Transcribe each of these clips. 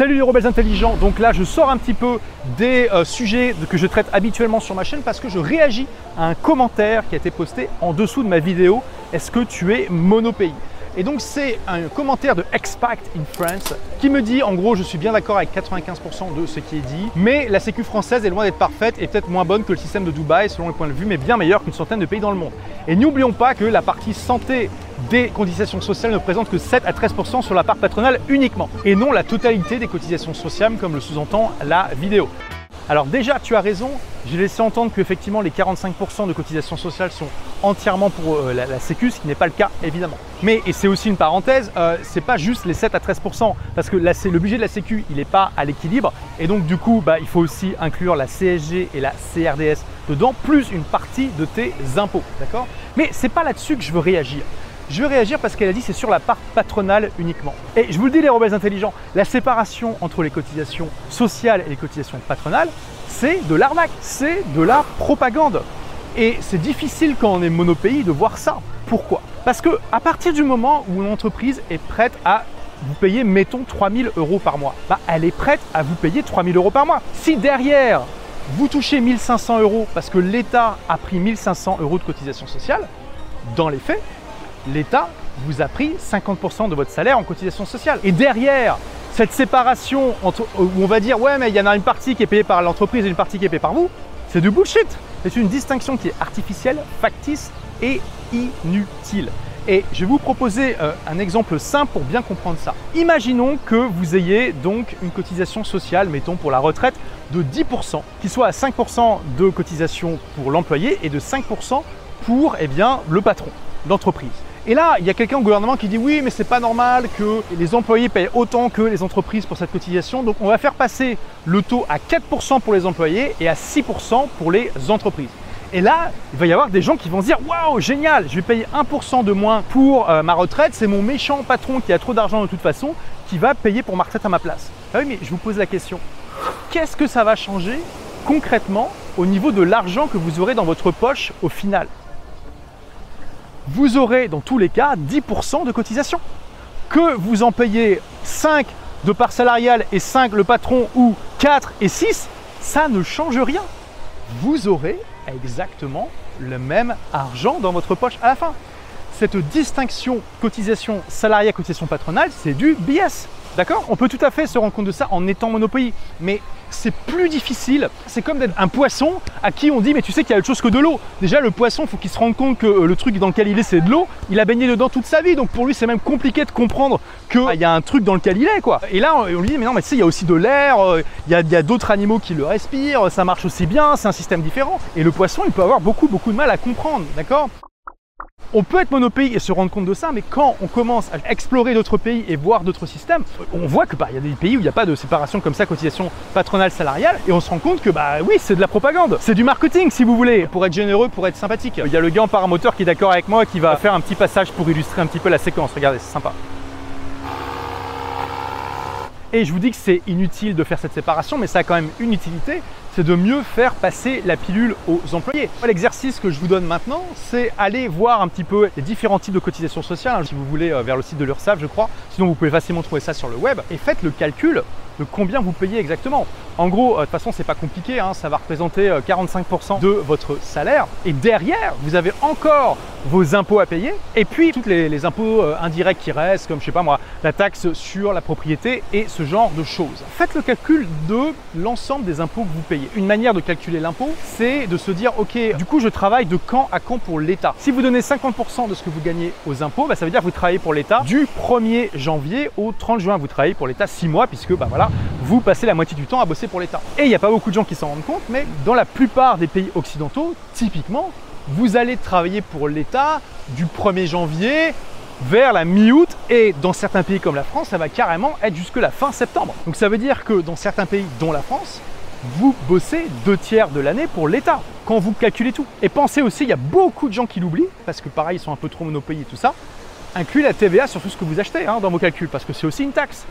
Salut les rebelles intelligents, donc là je sors un petit peu des euh, sujets que je traite habituellement sur ma chaîne parce que je réagis à un commentaire qui a été posté en dessous de ma vidéo. Est-ce que tu es monopays et donc c'est un commentaire de Expact in France qui me dit en gros je suis bien d'accord avec 95% de ce qui est dit, mais la sécu française est loin d'être parfaite et peut-être moins bonne que le système de Dubaï selon les points de vue, mais bien meilleure qu'une centaine de pays dans le monde. Et n'oublions pas que la partie santé des cotisations sociales ne présente que 7 à 13% sur la part patronale uniquement, et non la totalité des cotisations sociales comme le sous-entend la vidéo. Alors déjà, tu as raison, j'ai laissé entendre qu'effectivement les 45% de cotisations sociales sont entièrement pour euh, la, Sécu, ce qui n'est pas le cas évidemment. Mais, et c'est aussi une parenthèse, euh, c'est pas juste les 7 à 13%, parce que le budget de la Sécu, il n'est pas à l'équilibre, et donc du coup, bah, il faut aussi inclure la CSG et la CRDS dedans, plus une partie de tes impôts, d'accord? Mais c'est pas là-dessus que je veux réagir. Je veux réagir parce qu'elle a dit c'est sur la part patronale uniquement. Et je vous le dis les rebelles intelligents, la séparation entre les cotisations sociales et les cotisations patronales, c'est de l'arnaque, c'est de la propagande. Et c'est difficile quand on est monopays de voir ça. Pourquoi? Parce que à partir du moment où une entreprise est prête à vous payer, mettons, 3000 euros par mois, bah, elle est prête à vous payer 3000 euros par mois. Si derrière, vous touchez 1500 euros parce que l'État a pris 1500 euros de cotisation sociale, dans les faits, l'État vous a pris 50% de votre salaire en cotisation sociale. Et derrière, cette séparation entre, où on va dire ouais mais il y en a une partie qui est payée par l'entreprise et une partie qui est payée par vous, c'est du bullshit. C'est une distinction qui est artificielle, factice et inutile. Et je vais vous proposer euh, un exemple simple pour bien comprendre ça. Imaginons que vous ayez donc une cotisation sociale, mettons pour la retraite, de 10%, qui soit à 5% de cotisation pour l'employé et de 5% pour eh bien, le patron d'entreprise. Et là, il y a quelqu'un au gouvernement qui dit oui, mais c'est pas normal que les employés payent autant que les entreprises pour cette cotisation. Donc on va faire passer le taux à 4% pour les employés et à 6% pour les entreprises. Et là, il va y avoir des gens qui vont se dire Waouh, génial, je vais payer 1% de moins pour euh, ma retraite. C'est mon méchant patron qui a trop d'argent de toute façon qui va payer pour ma retraite à ma place. Ah oui, mais je vous pose la question qu'est-ce que ça va changer concrètement au niveau de l'argent que vous aurez dans votre poche au final? Vous aurez dans tous les cas 10% de cotisation. Que vous en payez 5 de part salariale et 5 le patron ou 4 et 6, ça ne change rien. Vous aurez exactement le même argent dans votre poche à la fin. Cette distinction cotisation salariale, cotisation patronale, c'est du BS. D'accord? On peut tout à fait se rendre compte de ça en étant monopoly. C'est plus difficile. C'est comme d'être un poisson à qui on dit mais tu sais qu'il y a autre chose que de l'eau. Déjà le poisson, faut qu'il se rende compte que euh, le truc dans lequel il est c'est de l'eau. Il a baigné dedans toute sa vie, donc pour lui c'est même compliqué de comprendre qu'il ah, y a un truc dans lequel il est quoi. Et là on lui dit mais non mais tu sais il y a aussi de l'air, euh, il y a d'autres animaux qui le respirent, ça marche aussi bien, c'est un système différent. Et le poisson il peut avoir beaucoup beaucoup de mal à comprendre, d'accord? On peut être monopays et se rendre compte de ça, mais quand on commence à explorer d'autres pays et voir d'autres systèmes, on voit que bah, y a des pays où il n'y a pas de séparation comme ça, cotisation patronale salariale, et on se rend compte que bah oui, c'est de la propagande, c'est du marketing si vous voulez, pour être généreux, pour être sympathique. Il y a le gars en paramoteur qui est d'accord avec moi, qui va faire un petit passage pour illustrer un petit peu la séquence. Regardez, c'est sympa. Et je vous dis que c'est inutile de faire cette séparation, mais ça a quand même une utilité, c'est de mieux faire passer la pilule aux employés. L'exercice que je vous donne maintenant, c'est aller voir un petit peu les différents types de cotisations sociales, si vous voulez, euh, vers le site de l'URSSAF, je crois. Sinon, vous pouvez facilement trouver ça sur le web. Et faites le calcul de combien vous payez exactement. En gros, euh, de toute façon, c'est pas compliqué, hein, ça va représenter 45% euh, de votre salaire. Et derrière, vous avez encore vos impôts à payer, et puis tous les, impôts indirects qui restent, comme je sais pas moi, la taxe sur la propriété et ce genre de choses. Faites le calcul de l'ensemble des impôts que vous payez. Une manière de calculer l'impôt, c'est de se dire, ok, du coup, je travaille de quand à quand pour l'État. Si vous donnez 50% de ce que vous gagnez aux impôts, bah, ça veut dire que vous travaillez pour l'État du 1er janvier au 30 juin. Vous travaillez pour l'État 6 mois, puisque bah, voilà, vous passez la moitié du temps à bosser pour l'État. Et il n'y a pas beaucoup de gens qui s'en rendent compte, mais dans la plupart des pays occidentaux, typiquement, vous allez travailler pour l'État du 1er janvier vers la mi-août et dans certains pays comme la France, ça va carrément être jusque la fin septembre. Donc ça veut dire que dans certains pays, dont la France, vous bossez deux tiers de l'année pour l'État quand vous calculez tout. Et pensez aussi, il y a beaucoup de gens qui l'oublient parce que pareil, ils sont un peu trop monopayés tout ça. Incluez la TVA sur tout ce que vous achetez hein, dans vos calculs parce que c'est aussi une taxe.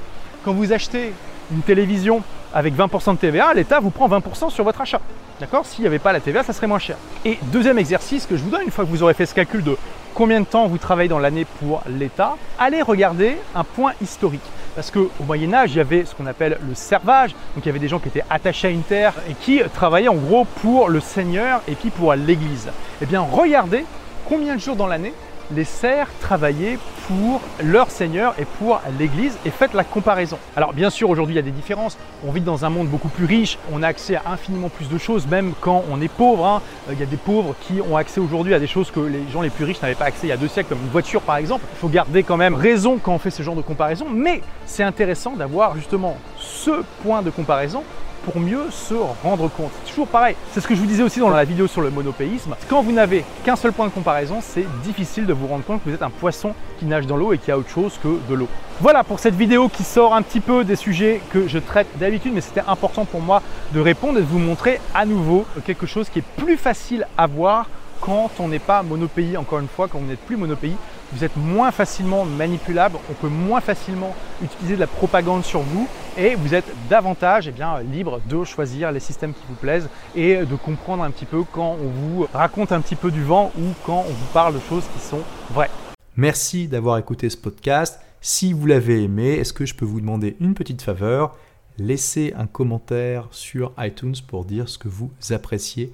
Quand vous achetez une télévision avec 20% de TVA, l'État vous prend 20% sur votre achat. D'accord? S'il n'y avait pas la TVA, ça serait moins cher. Et deuxième exercice que je vous donne, une fois que vous aurez fait ce calcul de combien de temps vous travaillez dans l'année pour l'État, allez regarder un point historique. Parce qu'au Moyen Âge, il y avait ce qu'on appelle le servage, donc il y avait des gens qui étaient attachés à une terre et qui travaillaient en gros pour le Seigneur et puis pour l'Église. Eh bien regardez combien de jours dans l'année les serfs travaillaient pour leur Seigneur et pour l'Église et faites la comparaison. Alors bien sûr aujourd'hui il y a des différences, on vit dans un monde beaucoup plus riche, on a accès à infiniment plus de choses même quand on est pauvre. Hein. Euh, il y a des pauvres qui ont accès aujourd'hui à des choses que les gens les plus riches n'avaient pas accès il y a deux siècles comme une voiture par exemple. Il faut garder quand même raison quand on fait ce genre de comparaison mais c'est intéressant d'avoir justement ce point de comparaison pour mieux se rendre compte. Toujours pareil, c'est ce que je vous disais aussi dans la vidéo sur le monopéisme. Quand vous n'avez qu'un seul point de comparaison, c'est difficile de vous rendre compte que vous êtes un poisson qui nage dans l'eau et qui a autre chose que de l'eau. Voilà pour cette vidéo qui sort un petit peu des sujets que je traite d'habitude, mais c'était important pour moi de répondre et de vous montrer à nouveau quelque chose qui est plus facile à voir quand on n'est pas monopays. Encore une fois, quand vous n'êtes plus monopays, vous êtes moins facilement manipulable, on peut moins facilement utiliser de la propagande sur vous et vous êtes davantage eh bien, libre de choisir les systèmes qui vous plaisent et de comprendre un petit peu quand on vous raconte un petit peu du vent ou quand on vous parle de choses qui sont vraies. Merci d'avoir écouté ce podcast. Si vous l'avez aimé, est-ce que je peux vous demander une petite faveur? Laissez un commentaire sur iTunes pour dire ce que vous appréciez